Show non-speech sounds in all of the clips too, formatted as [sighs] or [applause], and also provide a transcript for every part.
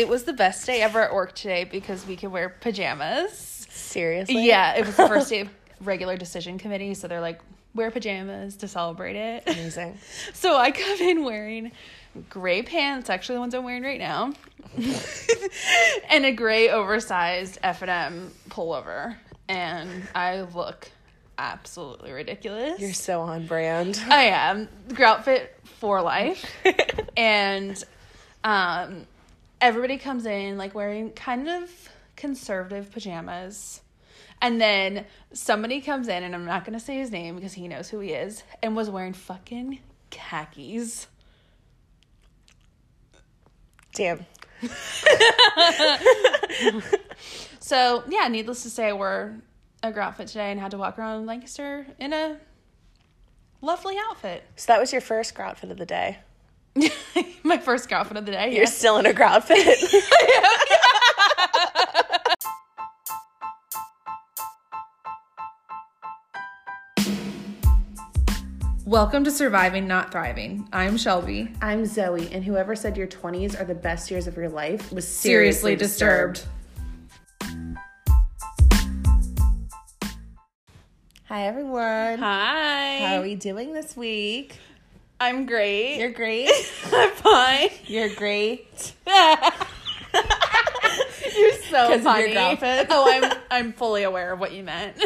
It was the best day ever at work today because we could wear pajamas. Seriously? Yeah, it was the [laughs] first day of regular decision committee, so they're like, wear pajamas to celebrate it. Amazing. [laughs] So I come in wearing gray pants, actually the ones I'm wearing right now, [laughs] and a gray oversized F&M pullover, and I look absolutely ridiculous. You're so on brand. I am grout outfit for life, and um, everybody comes in like wearing kind of conservative pajamas. And then somebody comes in, and I'm not gonna say his name because he knows who he is, and was wearing fucking khakis. Damn. [laughs] So yeah, needless to say, I wore a grout outfit today and had to walk around Lancaster in a lovely outfit. So that was your first grout outfit of the day. [laughs] My first grout outfit of the day. You're yes. still in a grout outfit. [laughs] Welcome to Surviving Not Thriving. I'm Shelby. I'm Zoe, and whoever said your 20s are the best years of your life was Seriously disturbed. Hi, everyone. Hi. How are we doing this week? I'm great. You're great. [laughs] I'm fine. You're great. [laughs] You're so 'Cause of your funny. [laughs] Oh, I'm I'm fully aware of what you meant.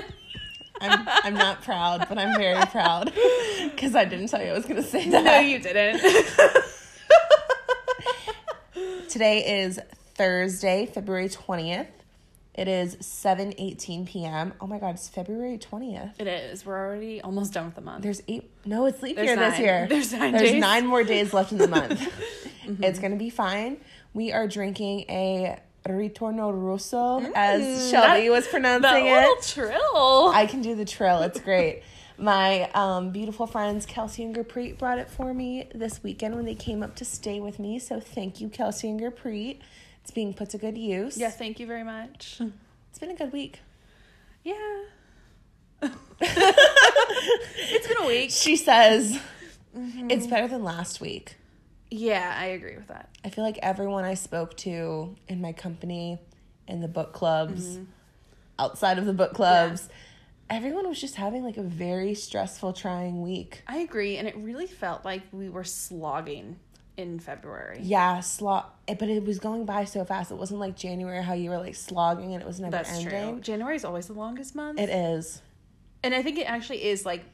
I'm, I'm not proud, but I'm very proud because I didn't tell you I was going to say that. no, you didn't. Today is Thursday, February 20th. It is 7:18 p.m. Oh my god, it's February 20th. it is. We're already almost done with the month. There's eight. No, it's leap There's year this year. [laughs] There's nine There's days. Mm-hmm. nine more days left in the month. [laughs] [laughs] It's gonna be fine. We are drinking a Ritorno Russo, as Shelby Mm, that- was that pronouncing little it. trill. I can do the trill. It's great. My um, beautiful friends Kelsey and Gurpreet brought it for me this weekend when they came up to stay with me. So thank you, Kelsey and Gurpreet. It's being put to good use. yeah, thank you very much. [laughs] It's been a good week. Yeah. [laughs] it's been a week. She says Mm-hmm. it's better than last week. Yeah, I agree with that. I feel like everyone I spoke to in my company, in the book clubs, Mm-hmm. outside of the book clubs, everyone was just having like a very stressful, trying week. I agree, and it really felt like we were slogging in February. Yeah, slog, but it was going by so fast. It wasn't like January how you were like slogging and it was never That's ending. true. January is always the longest month, It is. and I think it actually is like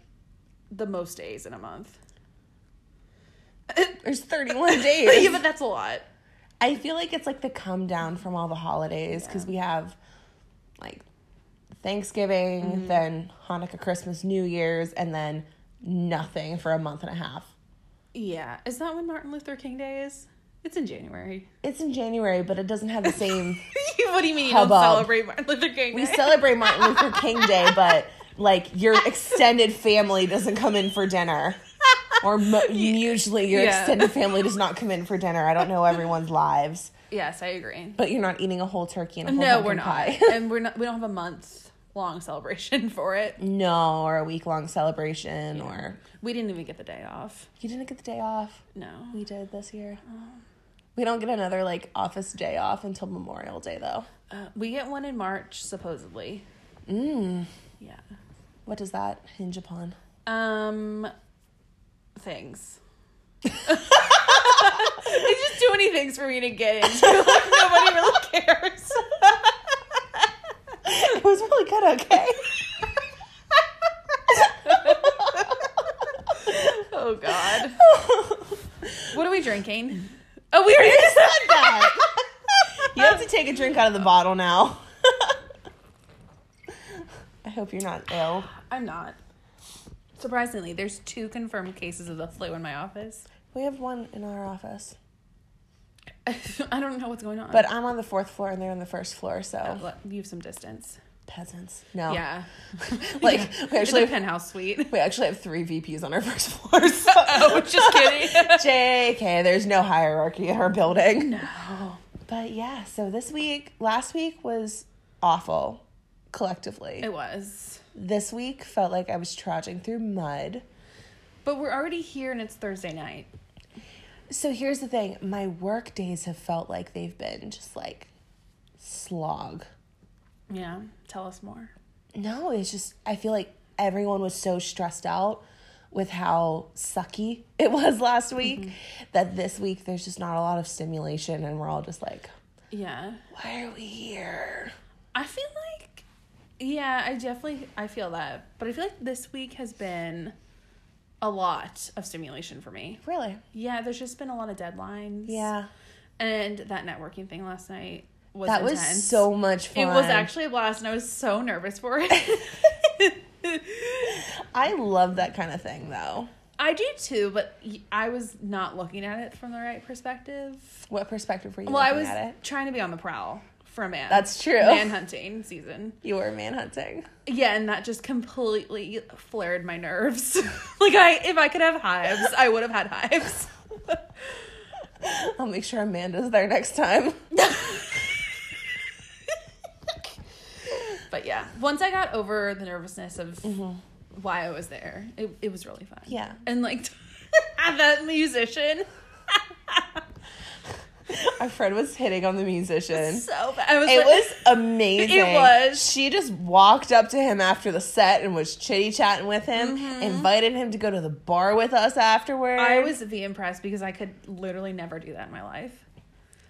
the most days in a month. [laughs] There's 31 [laughs] days. yeah, but that's a lot. I feel like it's like the come down from all the holidays because we have like Thanksgiving, Mm-hmm. then Hanukkah, Christmas, New Year's, and then nothing for a month and a half. Yeah, is that when Martin Luther King Day is? It's in January. It's in January, but it doesn't have the same. [laughs] what do you mean you Hubbub. don't celebrate Martin Luther King Day? we celebrate Martin Luther [laughs] King Day, but like your extended family doesn't come in for dinner. Or mo- [laughs] usually your Yeah. extended family does not come in for dinner. I don't know everyone's lives, yes, I agree. but you're not eating a whole turkey and a whole No, pumpkin we're not, pie. and we're not. We don't have a month long celebration [laughs] for it. no, or a week long celebration, or We didn't even get the day off. you didn't get the day off. No. We did this year. We don't get another like office day off until Memorial Day though. Uh, we get one in March, supposedly. Mm. Yeah. What does that hinge upon? Um, things. [laughs] they just too many things for me to get into. [laughs] Like nobody really cares. It was really good, okay? Oh God. What are we drinking? Oh, we already said that. [laughs] You have to take a drink out of the bottle now. [laughs] I hope you're not ill. I'm not. Surprisingly, there's two confirmed cases of the flu in my office. We have one in our office. [laughs] I don't know what's going on. But I'm on the fourth floor and they're on the first floor, so Uh, you have some distance. peasants. No. Yeah. [laughs] [laughs] Like, Yeah. we actually it's a have- penthouse suite. We actually have three VPs on our first floor. So. oh, just kidding. JK, there's no hierarchy in our building. no. But yeah, so this week, last week was awful collectively. It was. This week felt like I was trudging through mud. But we're already here and it's Thursday night. So here's the thing my work days have felt like they've been just like slog. Yeah. Tell us more. No, it's just, I feel like everyone was so stressed out with how sucky [laughs] it was last week mm-hmm. that this week there's just not a lot of stimulation and we're all just like, Yeah. why are we here? I feel like yeah, I definitely I feel that. But I feel like this week has been a lot of stimulation for me. Really? Yeah, there's just been a lot of deadlines. Yeah. And that networking thing last night was That intense. was so much fun. It was actually a blast and I was so nervous for it. [laughs] I love that kind of thing though. I do too, but I was not looking at it from the right perspective. What perspective were you Well, I was trying to be on the prowl for a man. That's true. Man hunting season. You were manhunting. Yeah, and that just completely flared my nerves. [laughs] like I if I could have hives, I would have had hives. I'll make sure Amanda's there next time. but yeah, once I got over the nervousness of why I was there, it, it was really fun. Mm-hmm. Yeah. And like [laughs] have that musician [laughs] Our friend was hitting on the musician. so bad. I was It like- was amazing. It was. She just walked up to him after the set and was chitty chatting with him, invited him to go to the bar with us afterwards. I was the impressed because I could literally never do that in my life.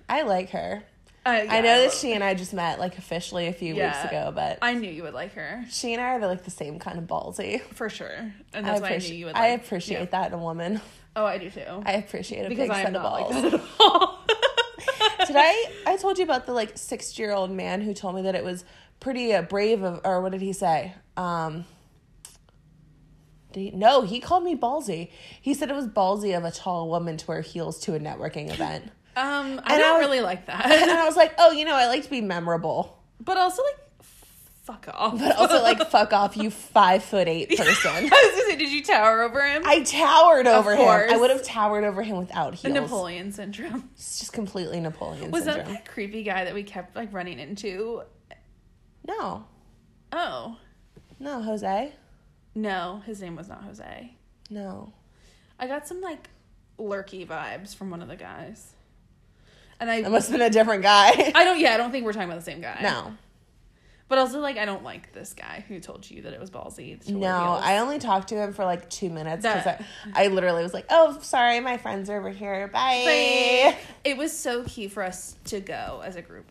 I like her. Uh, I yeah, know that she and I just met like officially a few Yeah. weeks ago, but I knew you would like her she and I are like the same kind of ballsy. for sure, and I why I knew appreciate, you would. I appreciate yeah. that in a woman. Oh, I do too. I appreciate a because big I set am of not balls. like that at all. Did I? I told you about the like sixty year old man who told me that it was pretty uh, brave of, or what did he say? Um, did he, no, he called me ballsy. He said it was ballsy of a tall woman to wear heels to a networking event. Um, I And don't I- really like that. [laughs] and I was like, oh, you know, I like to be memorable, but also like, fuck off. but also like, [laughs] fuck off, you five foot eight person. [laughs] I was gonna say, did you tower over him? I towered over him. course. I would have towered over him without heels. Napoleon syndrome. It's just completely Napoleon syndrome. Was that syndrome. that creepy guy that we kept like running into? No, Oh no, Jose. no, his name was not Jose. No. I got some like lurky vibes from one of the guys, and I It must have been a different guy. I don't yeah I don't think we're talking about the same guy. no. But also like I don't like this guy who told you that it was ballsy. to No. I only talked to him for like two minutes because I, I literally was like, "Oh, sorry, my friends are over here. Bye." Bye. It was so key for us to go as a group.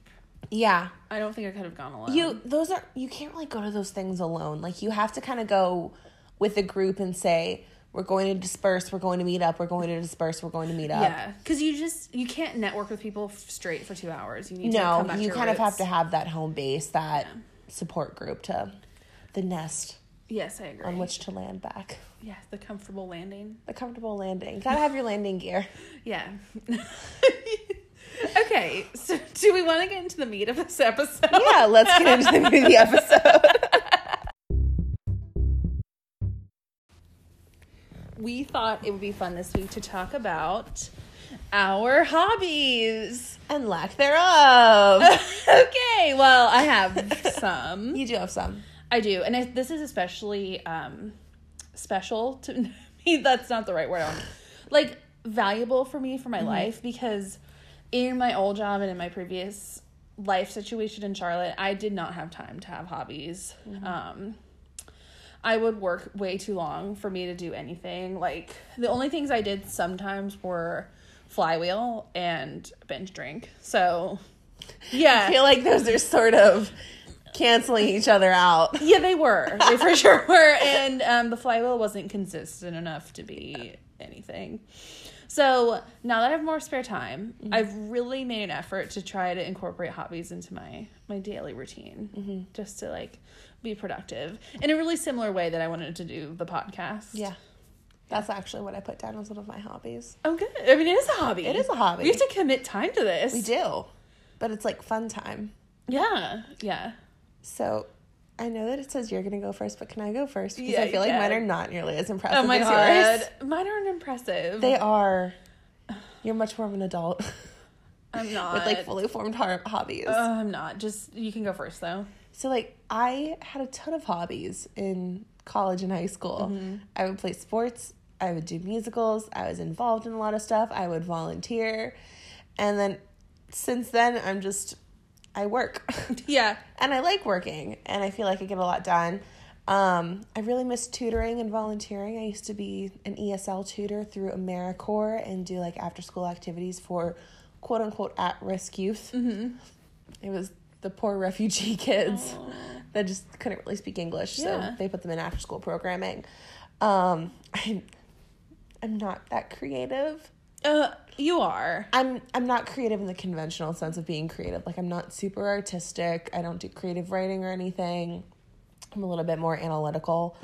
Yeah, I don't think I could have gone alone. you those are you can't really go to those things alone. Like you have to kind of go with a group and say, "We're going to disperse. We're going to meet up. We're going to disperse. We're going to meet up." yeah, because you just you can't network with people f- straight for two hours. You need to No, come back to you kind of have to have that home base, that Yeah. support group to the nest Yes, I agree. on which to land back. yes, the comfortable landing. The comfortable landing. Gotta have your landing gear. [laughs] Yeah. [laughs] okay, so do we want to get into the meat of this episode? Yeah, let's get into the meat of the [laughs] episode. We thought it would be fun this week to talk about our hobbies. and lack thereof. [laughs] okay, well, I have some. [laughs] you do have some. I do, and it, this is especially um, special to [laughs] me. That's not the right word. Like valuable for me for my life because in my old job and in my previous life situation in Charlotte, I did not have time to have hobbies. Um, I would work way too long for me to do anything. Like the only things I did sometimes were flywheel and binge drink. So yeah, I feel like those are sort of canceling each other out. yeah, they were. [laughs] They for sure were. And um, the flywheel wasn't consistent enough to be anything. So now that I have more spare time, I've really made an effort to try to incorporate hobbies into my my daily routine, just to like be productive in a really similar way that I wanted to do the podcast. Yeah. That's actually what I put down as one of my hobbies. Oh, good. I mean, it is a hobby. It is a hobby. We have to commit time to this. We do. But it's like fun time. Yeah. Yeah. So I know that it says you're going to go first, but can I go first? Because Yeah, I feel like mine are not nearly as impressive Oh my as god. yours. Mine aren't impressive. They are. You're much more of an adult I'm not. [laughs] with like fully formed hobbies. Uh, I'm not. Just you can go first though. So like I had a ton of hobbies in college and high school. Mm-hmm. I would play sports. I would do musicals. I was involved in a lot of stuff. I would volunteer. And then since then, I'm just, I work. [laughs] Yeah. and I like working and I feel like I get a lot done. Um, I really miss tutoring and volunteering. I used to be an ESL tutor through AmeriCorps and do like after school activities for quote unquote at risk youth. Mm-hmm. It was the poor refugee [laughs] kids that just couldn't really speak English, Yeah. so they put them in after school programming. Um, I, I'm not that creative. Uh, you are. I'm I'm not creative in the conventional sense of being creative. Like I'm not super artistic. I don't do creative writing or anything. I'm a little bit more analytical.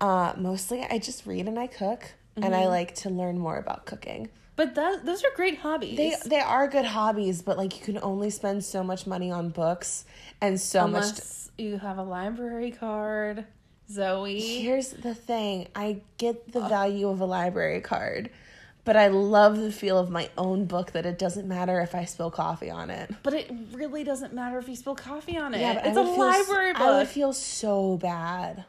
Uh, mostly, I just read and I cook, and I like to learn more about cooking. But that those are great hobbies. They they are good hobbies, but like you can only spend so much money on books and so much. Unless you have a library card, Zoe. Here's the thing: I get the value of a library card, but I love the feel of my own book. That it doesn't matter if I spill coffee on it. But it really doesn't matter if you spill coffee on it. Yeah, it's a would feel s- library book. I would feel so bad.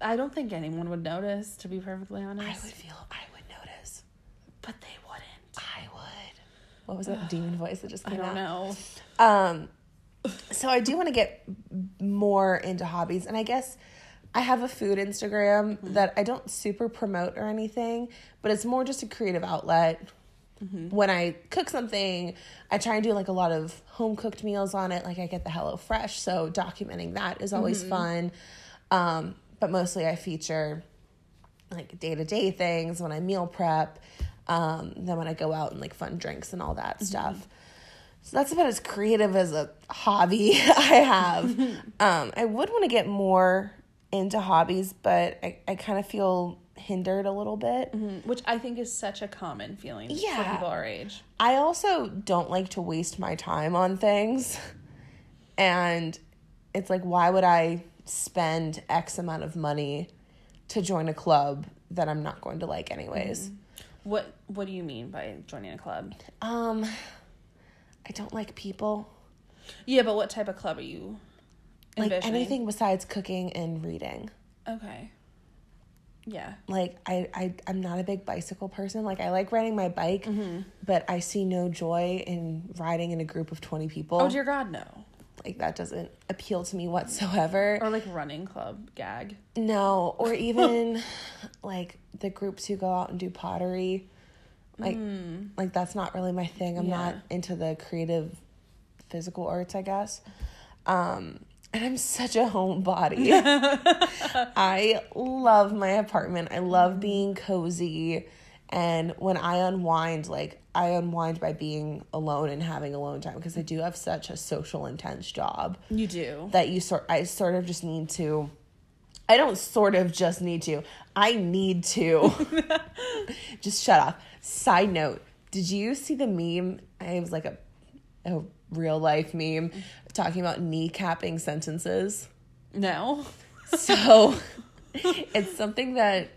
I don't think anyone would notice, to be perfectly I honest. would feel. I. But they wouldn't. I would. What was that [sighs] demon voice that just came out? I don't out? know. Um, so I do want to get more into hobbies, and I guess I have a food Instagram that I don't super promote or anything, but it's more just a creative outlet. When I cook something, I try and do like a lot of home cooked meals on it. Like I get the Hello Fresh, so documenting that is always fun. Um, but mostly I feature like day to day things when I meal prep. Um, then when I go out and like fun drinks and all that stuff. So that's about as creative as a hobby [laughs] I have. [laughs] um, I would want to get more into hobbies, but I, I kind of feel hindered a little bit. Mm, Which I think is such a common feeling for Yeah. people our age. I also don't like to waste my time on things. [laughs] And it's like, why would I spend X amount of money to join a club that I'm not going to like, anyways? What What do you mean by joining a club? Um, I don't like people. Yeah, but what type of club are you Like anything besides cooking and reading. Okay. Yeah. like I, I i'm not a big bicycle person like i like riding my bike but i see no joy in riding in a group of 20 people Oh dear God, no. Like that doesn't appeal to me whatsoever Or like running club gag. no or [laughs] even like the groups who go out and do pottery like like that's not really my thing i'm Yeah. not into the creative physical arts i guess um and i'm such a homebody [laughs] I love my apartment. I love being cozy. And when I unwind, like I unwind by being alone and having alone time because I do have such a social intense job You do. that you sort I sort of just need to I don't sort of just need to. I need to. [laughs] just shut up. Side note, did you see the meme? It was like a a real life meme talking about kneecapping sentences. No. So [laughs] it's something that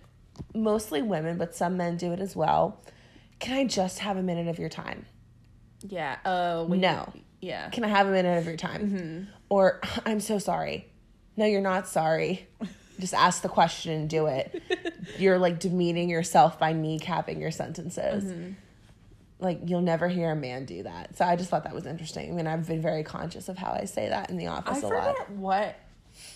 mostly women, but some men do it as well. Can I just have a minute of your time? Yeah. Uh, No. yeah. Can I have a minute of your time? Or [sighs] I'm so sorry. No, you're not sorry. [laughs] Just ask the question and do it. You're like demeaning yourself by kneecapping your sentences. Like you'll never hear a man do that. So I just thought that was interesting. I mean, I've been very conscious of how I say that in the office a lot. what.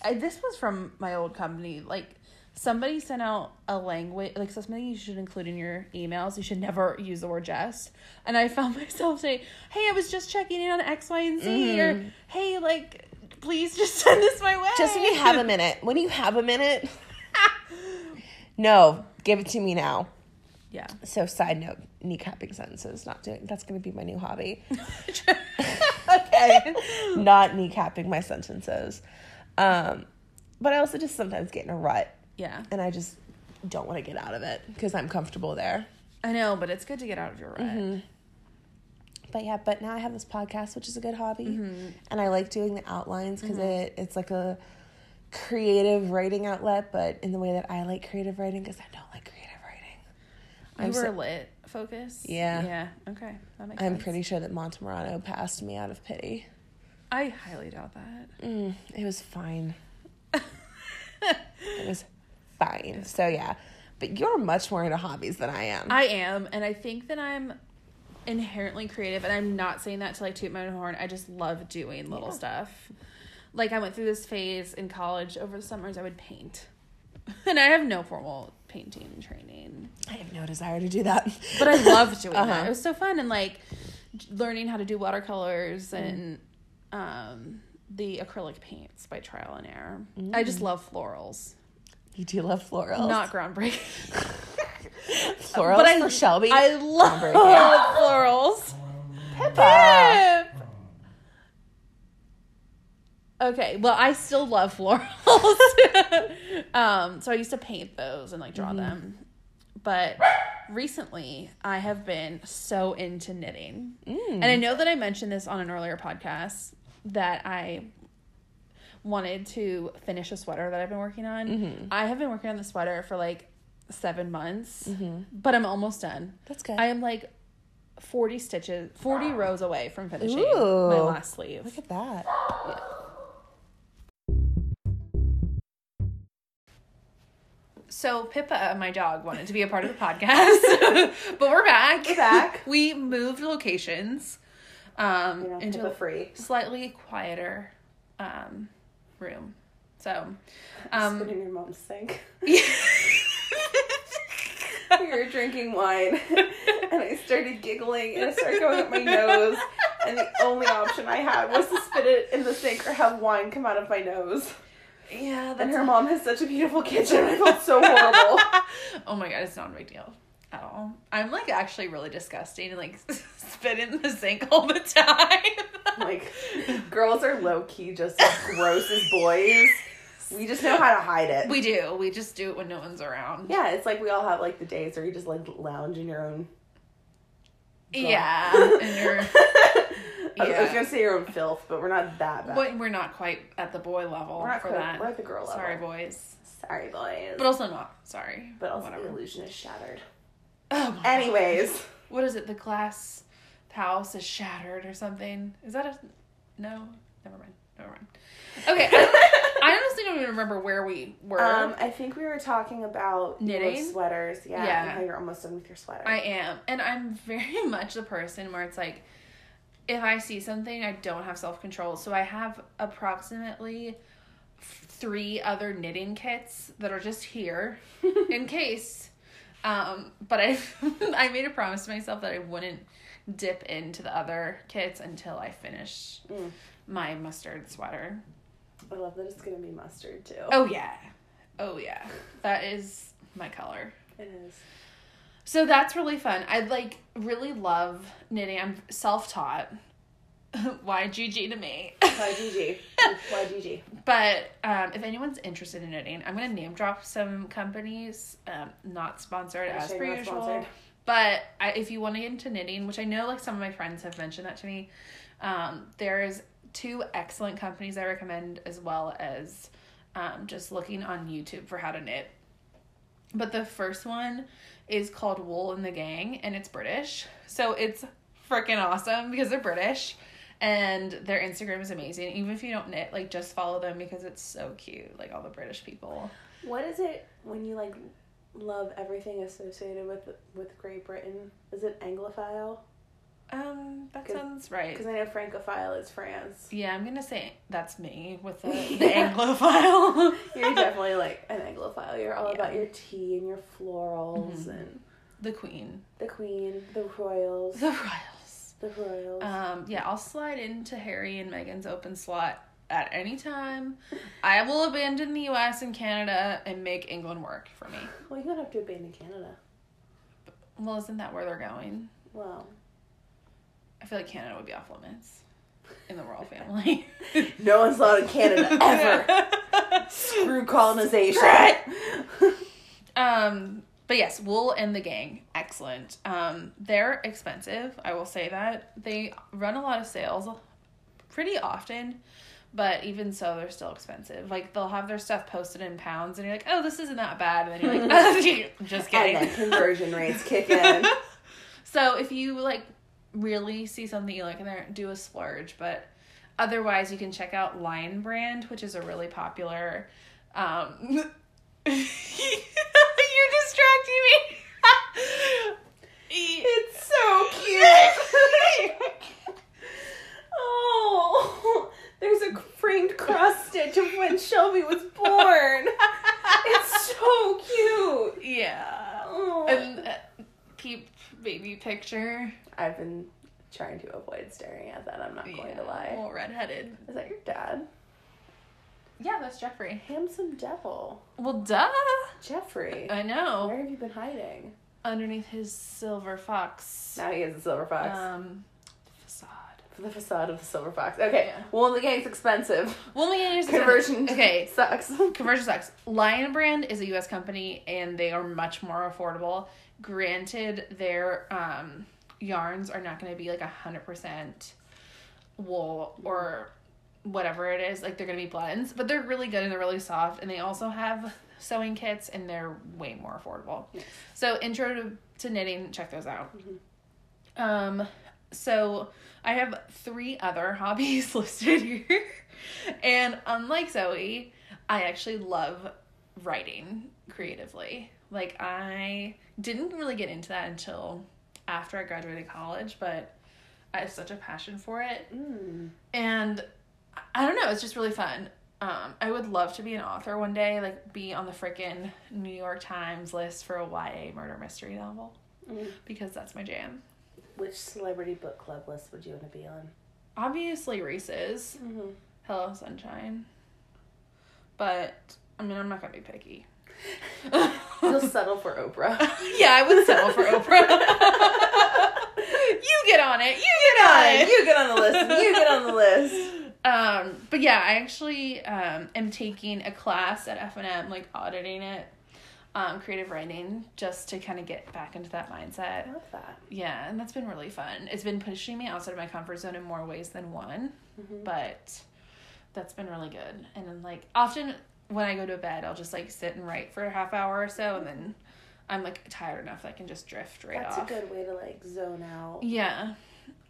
I, this was from my old company. Like somebody sent out a language, like something you should include in your emails. You should never use the word "just." And I found [laughs] myself saying, "Hey, I was just checking in on X, Y, and Z," or "Hey, like, please just [laughs] send this my way." Just when you have a minute. When you have a minute, [laughs] no, give it to me now. yeah. So, side note, kneecapping sentences. Not doing. That's going to be my new hobby. okay. Not kneecapping my sentences. Um, but I also just sometimes get in a rut, Yeah, and I just don't want to get out of it because I'm comfortable there. I know, but it's good to get out of your rut. Mm-hmm. But yeah, but now I have this podcast, which is a good hobby, and I like doing the outlines because it it's like a creative writing outlet, but in the way that I like creative writing because I don't like creative writing. You I'm were so- lit focus. Yeah. Yeah. Okay. That makes I'm sense. pretty sure that Montemorano passed me out of pity. I highly doubt that. Mm, it was fine. [laughs] it was fine. So yeah, But you're much more into hobbies than I am. I am, and I think that I'm inherently creative, and I'm not saying that to like toot my own horn. I just love doing little Yeah. stuff. Like I went through this phase in college over the summers. I would paint, [laughs] and I have no formal painting training, I have no desire to do that. but I loved doing [laughs] Uh-huh. that. It was so fun, and like learning how to do watercolors and um, the acrylic paints by trial and error. I just love florals. You do love florals. Not groundbreaking. [laughs] florals but I- for Shelby. I love florals. Pippa. Pip. Okay, well, I still love florals. [laughs] um, so I used to paint those and like draw them. But recently, I have been so into knitting. And I know that I mentioned this on an earlier podcast that I wanted to finish a sweater that I've been working on. I have been working on the sweater for like seven months, but I'm almost done. That's good. I am like 40 stitches, 40 rows away from finishing my last sleeve. Look at that. So Pippa, my dog, wanted to be a part of the podcast, [laughs] but we're back. We're back. [laughs] we moved locations um, into a free. slightly quieter um, room. So, Um, in your mom's sink. yeah. [laughs] we were drinking wine, [laughs] and I started giggling, and it started going up my nose. And the only option I had was to spit it in the sink or have wine come out of my nose. yeah, And her mom has such a beautiful kitchen. I felt so horrible. [laughs] oh my god, it's not a big deal at all. I'm like actually really disgusting and like [laughs] spit in the sink all the time. [laughs] like, girls are low key just as gross as boys. We just know how to hide it. we do. We just do it when no one's around. yeah, it's like we all have like the days where you just like lounge in your own. Yeah, and you're. I was- [laughs] I was Yeah. gonna say your own filth, but we're not that bad. But we're not quite at the boy level We're not for quite- that. we're at the girl level. Sorry, boys. Sorry, boys. But also not sorry. But also whatever. the illusion is shattered. Oh Anyways, what is it? The glass house is shattered or something. Is that a no? Never mind. Never mind. Okay, I, [laughs] I honestly don't even remember where we were. um, I think we were talking about Knitting? sweaters. Yeah, Yeah. how you're almost done with your sweater. I am, and I'm very [laughs] much the person where it's like, if I see something, I don't have self control. So I have approximately three other knitting kits that are just here [laughs] in case. Um, but I [laughs] I made a promise to myself that I wouldn't dip into the other kits until I finish Mm. my mustard sweater. I love that it's gonna be mustard too. Oh yeah, oh yeah, that is my color. it is. So that's really fun. I like really love knitting. I'm self taught. [laughs] Why GG to me? Why GG? [laughs] Why GG? but um, if anyone's interested in knitting, I'm gonna name drop some companies. Um, not sponsored as Hashtag per usual. sponsored. But I, if you want to get into knitting, which I know like some of my friends have mentioned that to me, um, there's two excellent companies I recommend as well as um, just looking on YouTube for how to knit. But the first one is called Wool and the Gang, and it's British. So it's freaking awesome because they're British and their Instagram is amazing. Even if you don't knit, like just follow them because it's so cute. Like all the British people. What is it when you like love everything associated with with Great Britain? Is it Anglophile? Um, that sounds right. Because I know Francophile is France. Yeah, I'm gonna say that's me with the, [laughs] the Anglophile. [laughs] You're [laughs] definitely like an Anglophile. You're all Yeah. about your tea and your florals Mhm. and the Queen. the Queen, the royals, The Royals. The royals. Um, yeah, I'll slide into Harry and Meghan's open slot at any time. I will abandon the US and Canada and make England work for me. well, you don't have to abandon Canada. Well, isn't that where they're going? Well, I feel like Canada would be off limits in the royal family. [laughs] no one's allowed in Canada ever. [laughs] Screw colonization. Um, but yes, Wool and the Gang, excellent. Um, they're expensive, I will say that. They run a lot of sales pretty often, but even so, they're still expensive. Like they'll have their stuff posted in pounds, and you're like, "Oh, this isn't that bad," and then you're like, [laughs] oh, "Just kidding." And then conversion [laughs] rates kick in. So if you like really see something you like in there, do a splurge. But otherwise, you can check out Lion Brand, which is a really popular. Um, [laughs] distracting me. [laughs] It's so cute. [laughs] oh, there's a framed cross stitch of when Shelby was born. It's so cute. yeah. Oh. And uh, peep baby picture. I've been trying to avoid staring at that. I'm not going to lie. Little redheaded. Is that your dad? Yeah, that's Jeffrey. Handsome devil. Well, duh. Jeffrey. I know. Where have you been hiding? Underneath his silver fox. Now he has a silver fox. Um, facade. For the facade of the silver fox. Okay. Yeah. Well, the gang's expensive. Well, let me here's the Conversion. [laughs] Okay, Sucks. Conversion sucks. Lion Brand is a U.S. company, and they are much more affordable. Granted, their um, yarns are not going to be like a hundred percent wool or whatever it is. Like they're going to be blends, but they're really good and they're really soft. And they also have sewing kits, and they're way more affordable. So, intro to, to knitting, check those out. Um, so I have three other [laughs] hobbies [laughs] listed here. and unlike Zoe, I actually love writing creatively. Like I didn't really get into that until after I graduated college, but I have such a passion for it. Mm. And I don't know, it's just really fun. Um, I would love to be an author one day, like be on the freaking New York Times list for a YA murder mystery novel Mm. because that's my jam. Which celebrity book club list would you want to be on? Obviously, Reese's. Mm-hmm. Hello, Sunshine. But, I mean, I'm not gonna be picky. [laughs] You'll settle for Oprah. [laughs] yeah, I would settle for Oprah. [laughs] you get on it. You get on it. you get on the list. You get on the list. Um, but yeah, I actually um am taking a class at F and M, like auditing it, um, creative writing, just to kind of get back into that mindset. I love that. Yeah, and that's been really fun. It's been pushing me outside of my comfort zone in more ways than one, Mhm. but that's been really good. And then like often when I go to bed, I'll just like sit and write for a half hour or so, and then I'm like tired enough that I can just drift right That's off. a good way to like zone out. Yeah,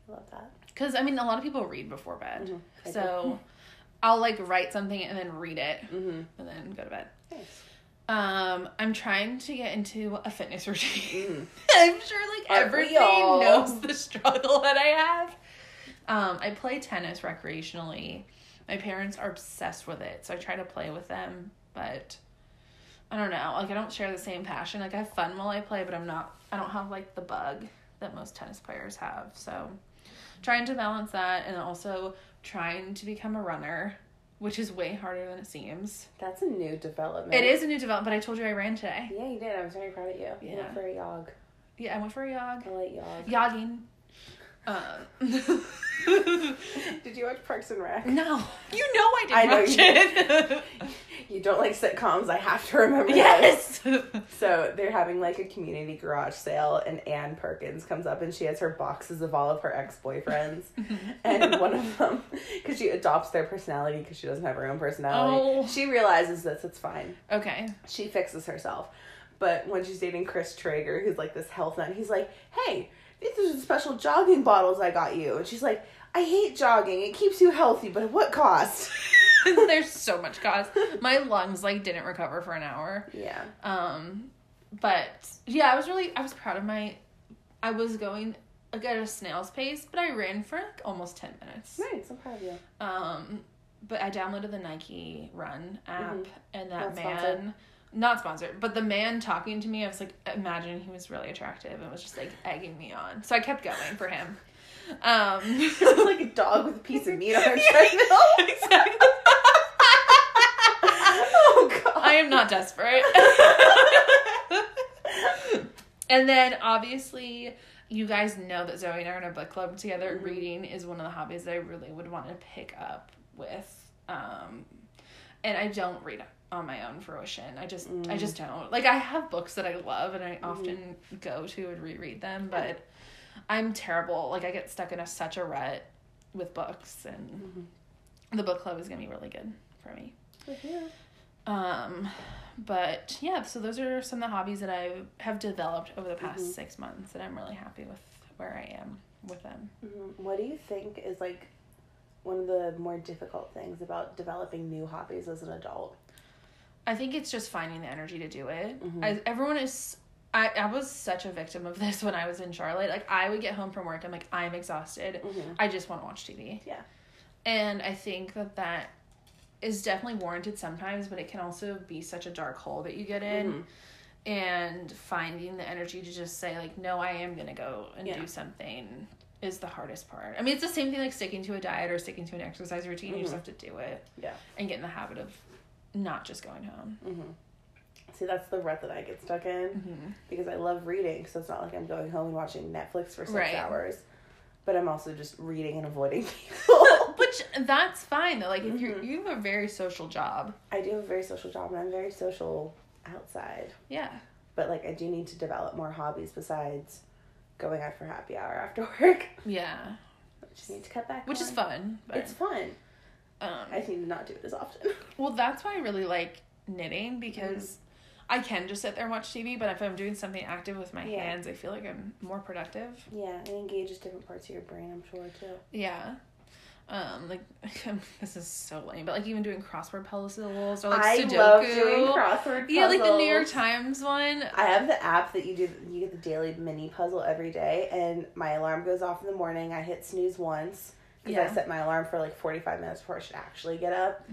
I love that. Because I mean a lot of people read before bed, Mhm. So [laughs] I'll like write something and then read it Mm-hmm. and then go to bed. Nice. Um, I'm trying to get into a fitness [laughs] routine. Mm. [laughs] I'm sure like Aren't everybody knows the struggle that I have. Um, I play tennis recreationally. My parents are obsessed with it, so I try to play with them, but I don't know. Like I don't share the same passion. Like I have fun while I play, but I'm not I don't have like the bug that most tennis players have. So trying to balance that and also trying to become a runner, which is way harder than it seems. That's a new development. It is a new development, but I told you I ran today. Yeah, you did. I was very proud of you. You Yeah. went for a jog. Yeah, I went for a jog. I like jog. Jogging. Um, [laughs] Did you watch Parks and Rec? no, [laughs] you know I did I know watch you it. [laughs] You don't like sitcoms. I have to remember. yes. this. So they're having like a community garage sale, and Ann Perkins comes up and she has her boxes of all of her ex boyfriends, [laughs] and one of them, because she adopts their personality because she doesn't have her own personality, Oh. she realizes this. It's fine. okay. She fixes herself. But when she's dating Chris Traeger, who's like this health nut, he's like, "Hey, these are the special jogging bottles I got you," and she's like, "I hate jogging. It keeps you healthy, but at what cost?" [laughs] There's [laughs] so much cost. My lungs like didn't recover for an hour. Yeah. Um, but yeah, I was really I was proud of my. I was going like at a snail's pace, but I ran for like almost ten minutes. Nice. I'm proud of you. Um, but I downloaded the Nike Run app, Mhm. and that Not man, sponsored. not sponsored, but the man talking to me, I was like, imagine he was really attractive and was just like egging me on. So I kept going for him. Um, [laughs] like a dog with a piece of meat on her [laughs] treadmill. exactly. oh god. I am not desperate. [laughs] and then obviously, you guys know that Zoe and I are in a book club together. Mhm. Reading is one of the hobbies that I really would want to pick up with. Um, and I don't read on my own fruition. I just, I Mm. just don't. Like I have books that I love, and I often go to and reread them, but I'm terrible. Like I get stuck in a, such a rut with books, and the book club is gonna be really good for me. Um, but yeah, so those are some of the hobbies that I have developed over the past Mhm. six months, and I'm really happy with where I am with them. Mhm. What do you think is like one of the more difficult things about developing new hobbies as an adult? I think it's just finding the energy to do it. Mm-hmm. I, everyone is. I, I was such a victim of this when I was in Charlotte. Like I would get home from work, I'm like I'm exhausted. I just want to watch TV. Mm-hmm. Yeah. And I think that that is definitely warranted sometimes, but it can also be such a dark hole that you get in. Mm-hmm. And finding the energy to just say like, no, I am gonna go and Yeah. do something is the hardest part. I mean, it's the same thing like sticking to a diet or sticking to an exercise routine. You just have to do it Yeah. and get in the habit of not just going home. See, that's the rut that I get stuck in Mm-hmm. because I love reading. So it's not like I'm going home and watching Netflix for six Right. hours, but I'm also just reading and avoiding [laughs] people. Which that's fine though. Like if you Mm-hmm. you have a very social job. I do have a very social job and I'm very social outside, Yeah. but like I do need to develop more hobbies besides going out for happy hour after [laughs] work. Yeah. I just need to cut back. Which is fun. But It's fun. um I need to not do it as often. [laughs] Well, that's why I really like knitting because I can just sit there and watch TV, but if I'm doing something active with my Yeah. hands, I feel like I'm more productive. yeah, it engages different parts of your brain. I'm sure too. Yeah. Um, like [laughs] this is so lame, but like even doing crossword puzzles or like I Sudoku. love doing crossword puzzles. yeah, like the New York Times one. I have the app that you do. You get the daily mini puzzle every day, and my alarm goes off in the morning. I hit snooze once because Yeah. I set my alarm for like forty five minutes before I should actually get up.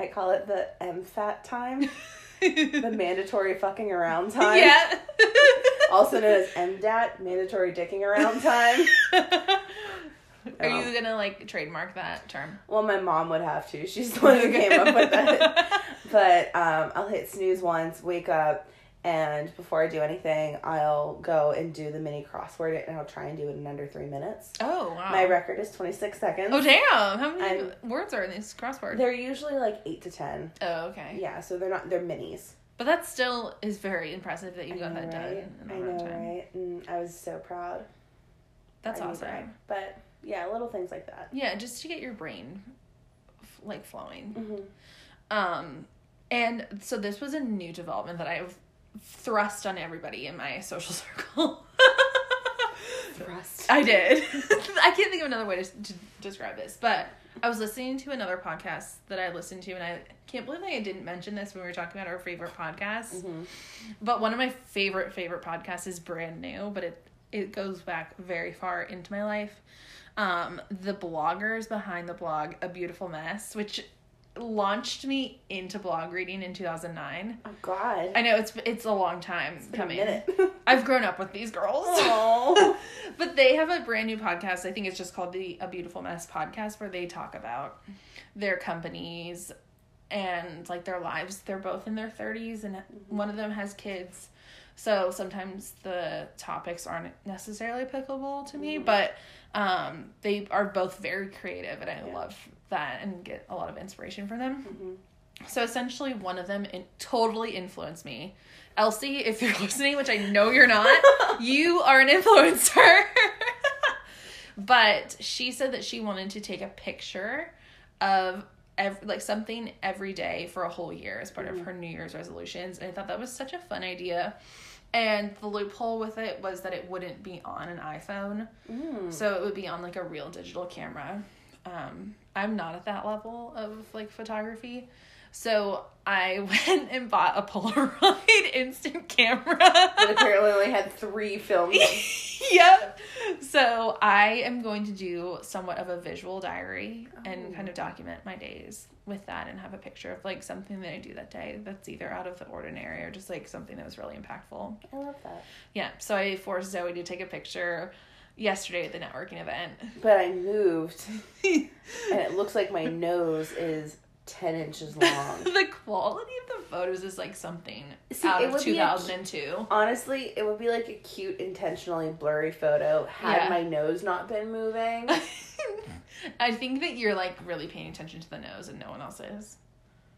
I call it the MFAT time, [laughs] the [laughs] mandatory fucking around time. yeah. [laughs] Also known as MDAT, mandatory dicking around time. Are Um, you gonna like trademark that term? Well, my mom would have to. She's the one who came up with it. [laughs] But um, I'll hit snooze once, wake up, and before I do anything, I'll go and do the mini crossword, and I'll try and do it in under three minutes. Oh wow. My record is 26 seconds. oh damn! How many I'm- words are in these crosswords? They're usually like 8 to 10. oh okay. Yeah, so they're not, they're minis. But that still is very impressive that you got know, that done right? in I know, right? And I was so proud. That's I awesome. But yeah, little things like that. Yeah, just to get your brain like flowing. Mhm. Um, and so this was a new development that I've thrust on everybody in my social [laughs] circle. Thrust. I did. [laughs] I can't think of another way to, to describe this, but I was listening to another podcast that I listened to, and I can't believe I didn't mention this when we were talking about our favorite podcasts. Mhm. But one of my favorite favorite podcasts is brand new, but it it goes back very far into my life. Um, the bloggers behind the blog A Beautiful Mess, which launched me into blog reading in 2009. Oh, God. I know it's it's a long time coming. minute. [laughs] I've grown up with these girls. [laughs] But they have a brand new podcast. I think it's just called the A Beautiful Mess podcast where they talk about their companies and like their lives. They're both in their 30s and mm-hmm. one of them has kids. So sometimes the topics aren't necessarily applicable to me, but um, they are both very creative and I Yeah. love that and get a lot of inspiration from them. Mhm. So essentially, one of them in- totally influenced me. Elsie, if you're [laughs] listening, which I know you're not, [laughs] you are an influencer. [laughs] but she said that she wanted to take a picture of ev- like something every day for a whole year as part of her New Year's resolutions, and I thought that was such a fun idea. And the loophole with it was that it wouldn't be on an iPhone. Mm. So it would be on like a real digital camera. Um, I'm not at that level of like photography. So I [laughs] went and bought a Polaroid [laughs] instant camera. But apparently only had three films. [laughs] yep. So I am going to do somewhat of a visual diary and kind of oh. document my days with that and have a picture of like something that I do that day that's either out of the ordinary or just like something that was really impactful. I love that. Yeah. So I forced Zoe to take a picture yesterday at the networking event. But I moved, and it looks like my nose is 10 inches [laughs] long. the quality of the photos is like something See, out of would be a- 2002. Honestly, it would be like a cute, intentionally blurry photo had Yeah. my nose not been moving. [laughs] I think that you're like really paying attention to the nose and no one else is.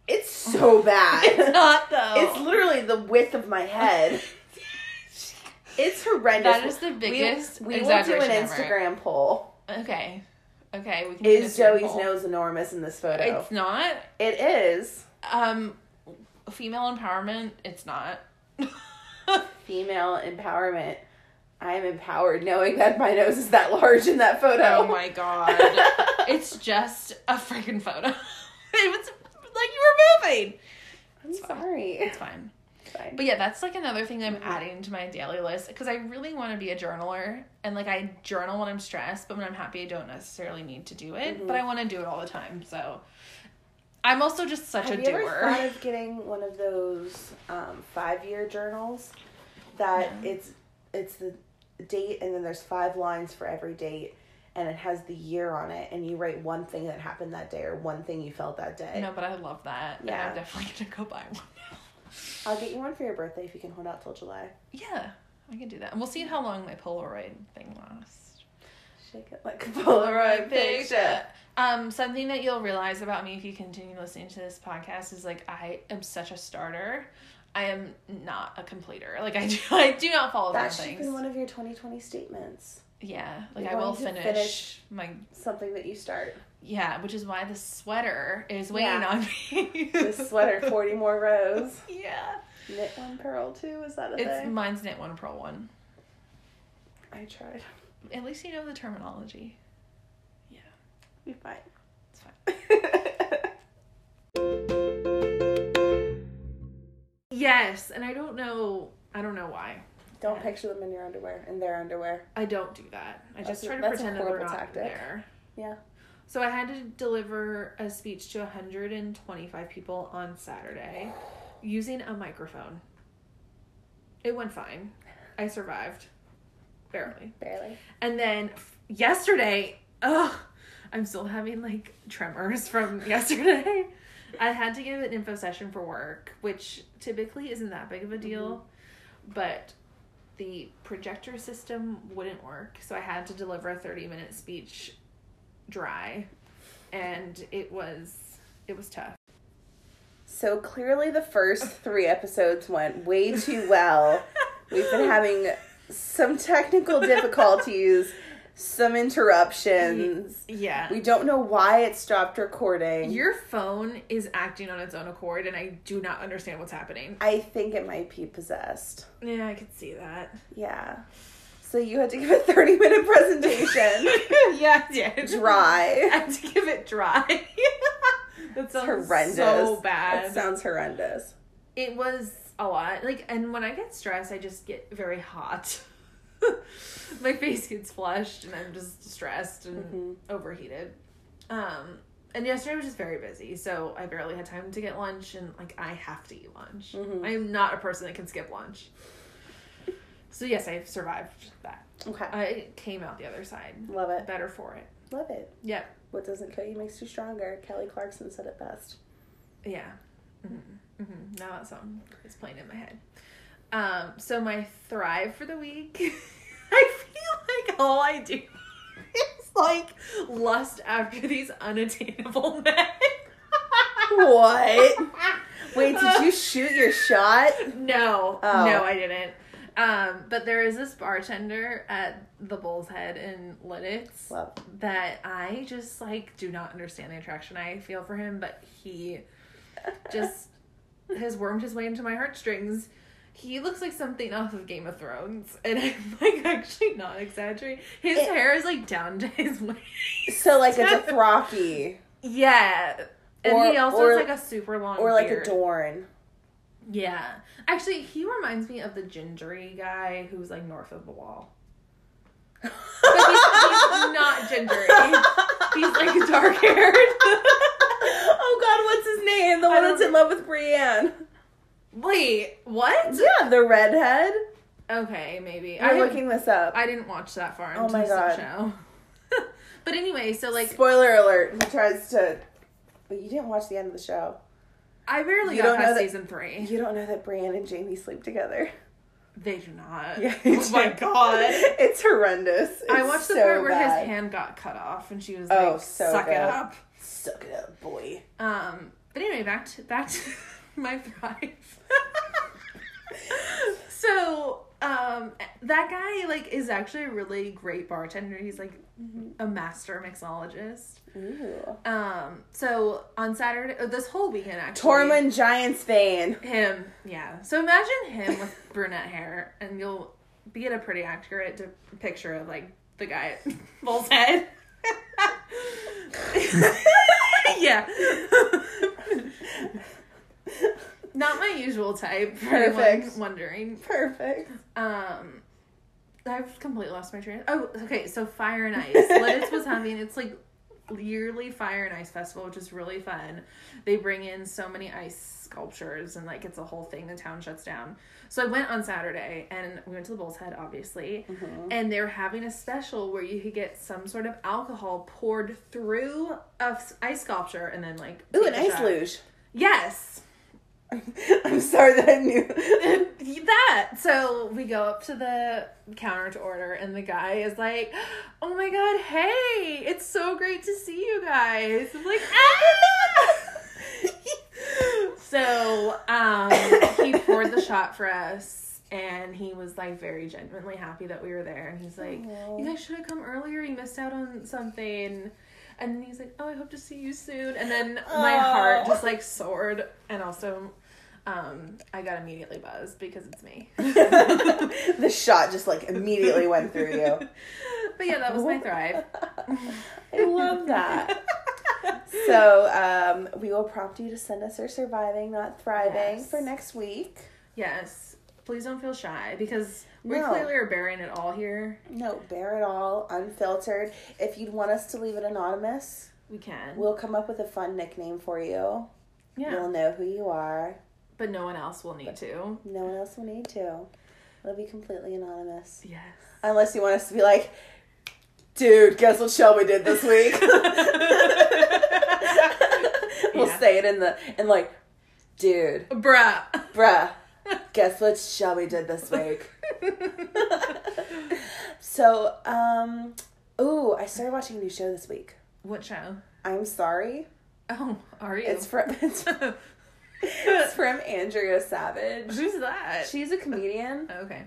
It's so [laughs] bad. It's not though. It's literally the width of my head. It's horrendous. That is the biggest We, we will do an exaggeration ever. Instagram poll. okay. Okay, we can Is Joey's nose enormous in this photo? It's not. it is. Um female empowerment, it's not. [laughs] Female empowerment. I am empowered knowing that my nose is that large in that photo. oh my god. [laughs] it's just a freaking photo. [laughs] it was like you were moving. I'm It's fine. sorry. It's fine. Fine. But yeah, that's like another thing I'm adding to my daily list because I really want to be a journaler and like I journal when I'm stressed, but when I'm happy, I don't necessarily need to do it, but I want to do it all the time. So I'm also just such Have a you ever doer. thought of getting one of those um, five-year journals that it's it's the date and then there's five lines for every date and it has the year on it and you write one thing that happened that day or one thing you felt that day. no, but I love that. Yeah. I'm definitely gonna go buy one. I'll get you one for your birthday if you can hold out till July. Yeah, I can do that, and we'll see how long my Polaroid thing lasts. Shake it like a Polaroid [laughs] picture. Um, something that you'll realize about me if you continue listening to this podcast is like I am such a starter. I am not a completer. Like I [laughs] do, I do not follow That those should things. be one of your 2020 statements. Yeah, like You're I will finish, finish- my Something that you start. Yeah, which is why the sweater is waiting Yeah. on me. The sweater, [laughs] 40 more rows. yeah, Knit one purl two. Is that a it's thing? mine's knit one purl one. I tried. At least you know the terminology. Yeah, Be fine. it's fine. [laughs] Yes, and I don't know. I don't know why. Don't picture them in your underwear, in their underwear. I don't do that. I just That's a- try to pretend that they're not tactic. there. Yeah. So I had to deliver a speech to 125 people on Saturday using a microphone. It went fine. I survived. Barely. Barely. And then yesterday, ugh, I'm still having like tremors from [laughs] yesterday. I had to give an info session for work, which typically isn't that big of a deal, mm-hmm. but the projector system wouldn't work, so I had to deliver a 30 minute speech dry, and it was it was tough. So clearly, the first [laughs] three episodes went way too well. We've been having some technical [laughs] difficulties, some interruptions. Yeah. We don't know why it stopped recording. Your phone is acting on its own accord, and I do not understand what's happening. I think it might be possessed. Yeah, I could see that. Yeah. So you had to give a 30 minute presentation. [laughs] yeah, I did. Dry. I had to give it dry. [laughs] that sounds horrendous. so bad. That sounds horrendous. it was a lot. Like, and when I get stressed, I just get very hot. [laughs] My face gets flushed, and I'm just stressed and Mhm. overheated. Um, and yesterday was just very busy, so I barely had time to get lunch, and like I have to eat lunch. Mhm. I am not a person that can skip lunch. So yes, I've survived that. Okay. I came out the other side Love it. better for it. Love it. Yep. What doesn't kill you makes you stronger. Kelly Clarkson said it best. Yeah. Mm-hmm. Mm-hmm. Now that song is playing in my head. Um, so my thrive for the week, [laughs] I feel like all I do [laughs] is like lust after these unattainable [laughs] men. What? Wait, did you shoot your shot? No, Oh. no, I didn't. Um, but there is this bartender at the Bull's Head in Lititz Love. that I just like do not understand the attraction I feel for him, but he just [laughs] has wormed his way into my heartstrings. He looks like something off of Game of Thrones, and I'm like [laughs] actually not exaggerating. His It- hair is like down to his [laughs] waist. So like it's a Dothraki Yeah. And Or- he also or- has like a super long or like beard. a Dorn. Yeah. Actually, he reminds me of the gingery guy who's like north of the wall. But he's, he's not gingery. He's like dark haired. [laughs] oh God, what's his name? The one that's in love with Brienne. Wait, what? Yeah, the redhead. Okay, maybe. I'm looking this up. I didn't watch that far oh into Oh my the God. show. [laughs] but anyway, so like Spoiler alert: He tries to. But you didn't watch the end of the show. I barely You got don't know past that- season three. You don't know that Brienne and Jaime sleep together. They do not. Yeah, [laughs] oh my god. [laughs] it's horrendous. I It's watched the part where bad. his hand got cut off, and she was Oh, like, so "Suck good. it up." Suck it up, boy. Um, but anyway, back to back to [laughs] my thrive. so, um, that guy like is actually a really great bartender. He's like a master mixologist. Ooh. Um, so on Saturday, uh, this whole weekend actually, Tormund Giantsbane. him, yeah. So imagine him with [laughs] brunette hair, and you'll get a pretty accurate de- picture of like the guy [laughs] at Bull's head. [laughs] yeah. Not my usual type. Perfect. wondering. Perfect. Um, I've completely lost my train. Oh, okay. So Fire and Ice. Lititz was having it's like yearly Fire and Ice festival, which is really fun. They bring in so many ice sculptures and like it's a whole thing. The town shuts down. So I went on Saturday and we went to the Bull's Head, obviously, and they're having a special where you could get some sort of alcohol poured through a ice sculpture and then like Ooh, an ice shot. luge. Yes. [laughs] I'm sorry that I knew. [laughs] that. So we go up to the counter to order and the guy is like oh my god hey it's so great to see you guys. I'm like ah! [laughs] so um he poured the shot for us and he was like very genuinely happy that we were there. And he's like Aw. you guys should have come earlier. You missed out on something. And then he's like oh i hope to see you soon. And then my heart just like soared and also um i got immediately buzzed because it's me [laughs] [laughs] the shot just like immediately went through you. [laughs] but yeah that was my thrive I love that. So um, we will prompt you to send us your surviving, not thriving, Yes. for next week. yes please don't feel shy because we No. clearly are bearing it all here No, bear it all, unfiltered. If you'd want us to leave it anonymous, we can we'll come up with a fun nickname for you. yeah You'll know who you are. But no one else will need to No one else will need to. It'll be completely anonymous. yes Unless you want us to be like, dude, guess what Shelby did this week? [laughs] we'll Yeah. say it in the, and like, dude, bruh bruh, [laughs] guess what Shelby did this week? [laughs] so, um, ooh, I started watching a new show this week. what show I'm sorry. oh are you It's from it's, it's from Andrea Savage. who's that She's a comedian. okay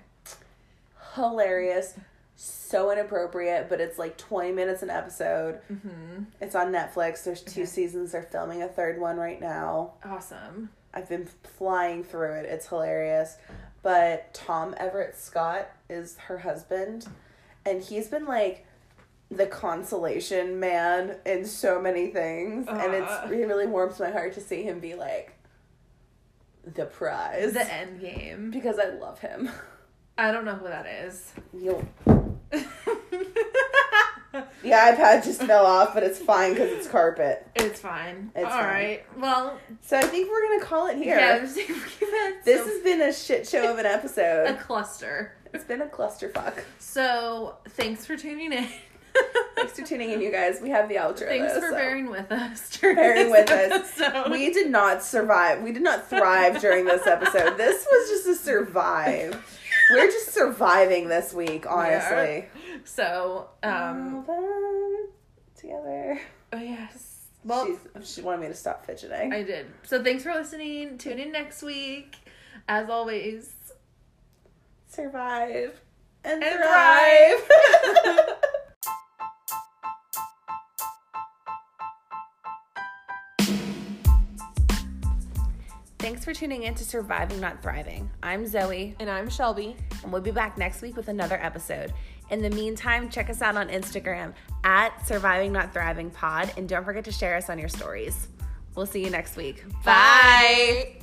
Hilarious. So inappropriate, but it's like 20 minutes an episode. mm-hmm. It's on Netflix. There's two Okay. seasons. They're filming a third one right now. awesome I've been flying through it. It's hilarious. But Tom Everett Scott is her husband, and he's been like the consolation man in so many things, and it's Uh. it really warms my heart to see him be like the prize the end game because I love him. i don't know who that is You'll [laughs] the iPad just fell off, but it's fine because it's carpet. It's fine. It's All fine. right. Well, So I think we're gonna call it here. yeah. [laughs] This so- has been a shit show of an episode. a cluster. It's been a clusterfuck. So thanks for tuning in. Thanks for tuning in, you guys. We have the outro. Thanks though, for so. bearing with us. Bearing with us. episode. We did not survive. We did not thrive during this episode. This was just a survive. We're just surviving this week, honestly. so um. Together. Oh yes. Well, She's, she wanted me to stop fidgeting. I did. So thanks for listening. Tune in next week. As always. survive and, And thrive. [laughs] Thanks for tuning in to Surviving Not Thriving. I'm Zoe, And I'm Shelby. and we'll be back next week with another episode. In the meantime, check us out on Instagram at Surviving Not Thriving Pod, and don't forget to share us on your stories. We'll see you next week. Bye.